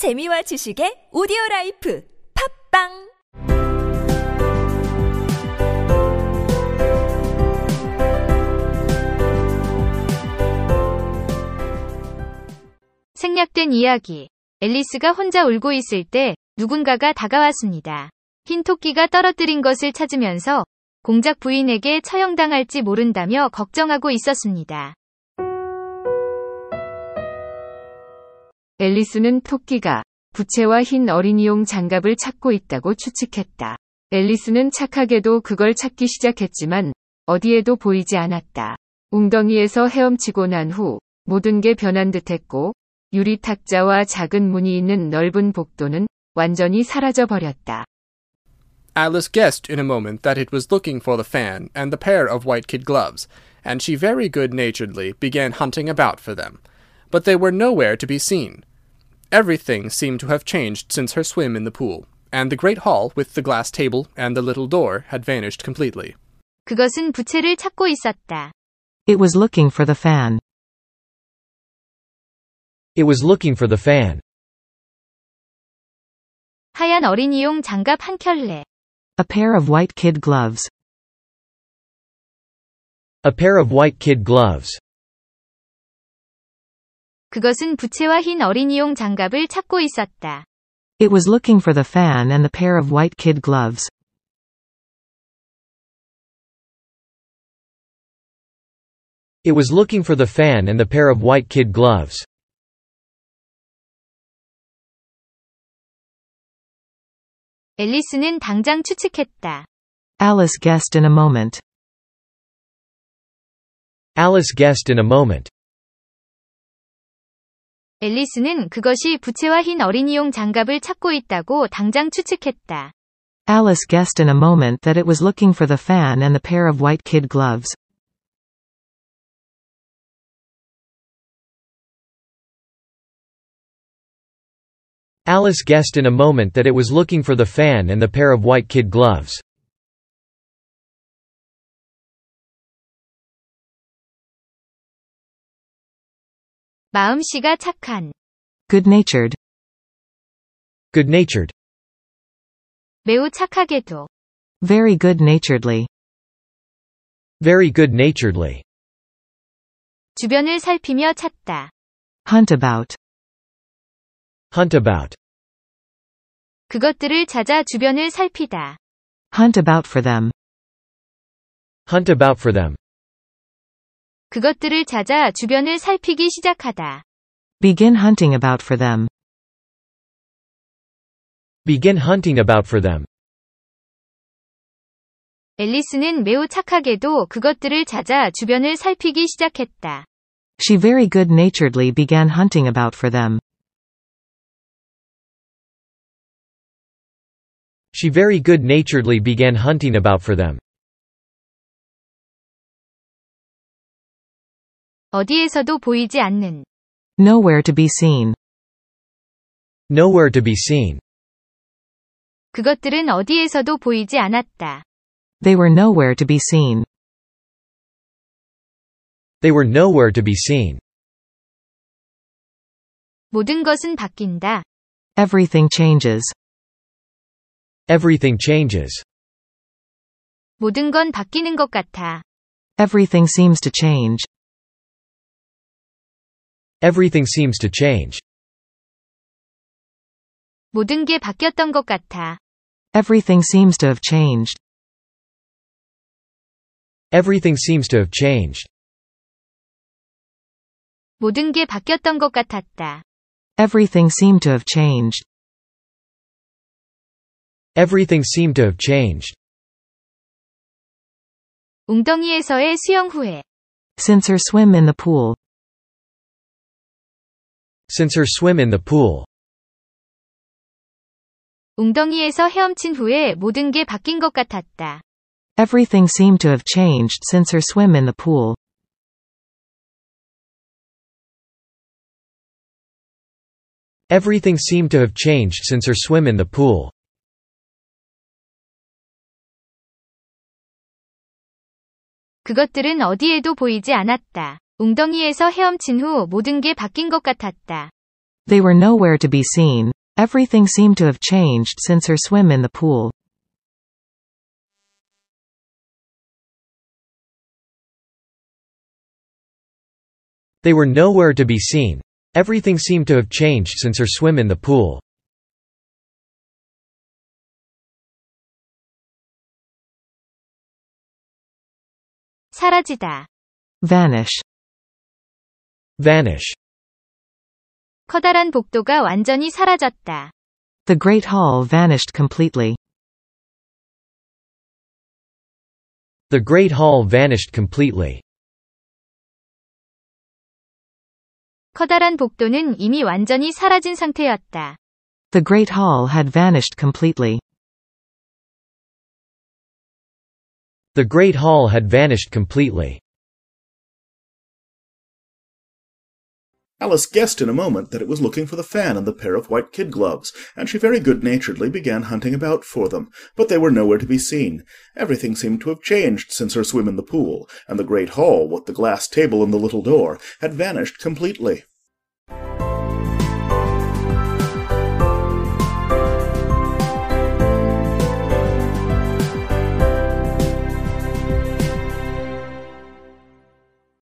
재미와 지식의 오디오 라이프 팝빵 생략된 이야기. 앨리스가 혼자 울고 있을 때 누군가가 다가왔습니다. 흰 토끼가 떨어뜨린 것을 찾으면서 공작 부인에게 처형당할지 모른다며 걱정하고 있었습니다. 앨리스는 토끼가 부채와 흰 어린이용 장갑을 찾고 있다고 추측했다. 앨리스는 착하게도 그걸 찾기 시작했지만 어디에도 보이지 않았다. 웅덩이에서 헤엄치고 난 후 모든 게 변한 듯했고 유리 탁자와 작은 문이 있는 넓은 복도는 완전히 사라져 버렸다. Alice guessed in a moment that it was looking for the fan and the pair of white kid gloves, and she very good naturedly began hunting about for them. But they were nowhere to be seen. Everything seemed to have changed since her swim in the pool, and the great hall with the glass table and the little door had vanished completely. 그것은 부채를 찾고 있었다. It was looking for the fan. It was looking for the fan. 하얀 어린이용 장갑 한 켤레. A pair of white kid gloves. A pair of white kid gloves. 그것은 부채와 흰 어린이용 장갑을 찾고 있었다. It was looking for the fan and the pair of white kid gloves. It was looking for the fan and the pair of white kid gloves. 앨리스는 당장 추측했다. Alice guessed in a moment. Alice guessed in a moment. 앨리스는 그것이 부채와 흰 어린이용 장갑을 찾고 있다고 당장 추측했다. Alice guessed in a moment that it was looking for the fan and the pair of white kid gloves. Alice guessed in a moment that it was looking for the fan and the pair of white kid gloves. 마음씨가 착한, Good-natured. Good natured. 매우 착하게도, Very good-naturedly. Very good naturedly. 주변을 살피며 찾다. Hunt about. Hunt about. 그것들을 찾아 주변을 살피다. Hunt about for them. Hunt about for them. 그것들을 찾아 주변을 살피기 시작하다. Begin hunting about for them. Begin hunting about for them. 앨리스는 매우 착하게도 그것들을 찾아 주변을 살피기 시작했다. She very good-naturedly began hunting about for them. She very good naturedly began hunting about for them. 어디에서도 보이지 않는, Nowhere to be seen. Nowhere to be seen. 그것들은 어디에서도 보이지 않았다. They were nowhere to be seen. They were nowhere to be seen. 모든 것은 바뀐다. Everything changes. Everything changes. 모든 건 바뀌는 것 같아. Everything seems to change. Everything seems to change. 모든 게 바뀌었던 것 같아. Everything seems to have changed. Everything seems to have changed. 모든 게 바뀌었던 것 같았다. Everything seemed to have changed. Everything seemed to have changed. 웅덩이에서의 수영 후에, Since her swim in the pool. Since her swim in the pool. 웅덩이에서 헤엄친 후에 모든 게 바뀐 것 같았다. Everything seemed to have changed since her swim in the pool. Everything seemed to have changed since her swim in the pool. 그것들은 어디에도 보이지 않았다. 웅덩이에서 헤엄친 후 모든 게 바뀐 것 같았다. They were nowhere to be seen. Everything seemed to have changed since her swim in the pool. They were nowhere to be seen. Everything seemed to have changed since her swim in the pool. 사라지다. Vanish. Vanish. 커다란 복도가 완전히 사라졌다. The Great Hall vanished completely. The Great Hall vanished completely. 커다란 복도는 이미 완전히 사라진 상태였다. The Great Hall had vanished completely. The Great Hall had vanished completely. Alice guessed in a moment that it was looking for the fan and the pair of white kid gloves, and she very good-naturedly began hunting about for them, but they were nowhere to be seen. Everything seemed to have changed since her swim in the pool, and the great hall, with the glass table and the little door, had vanished completely.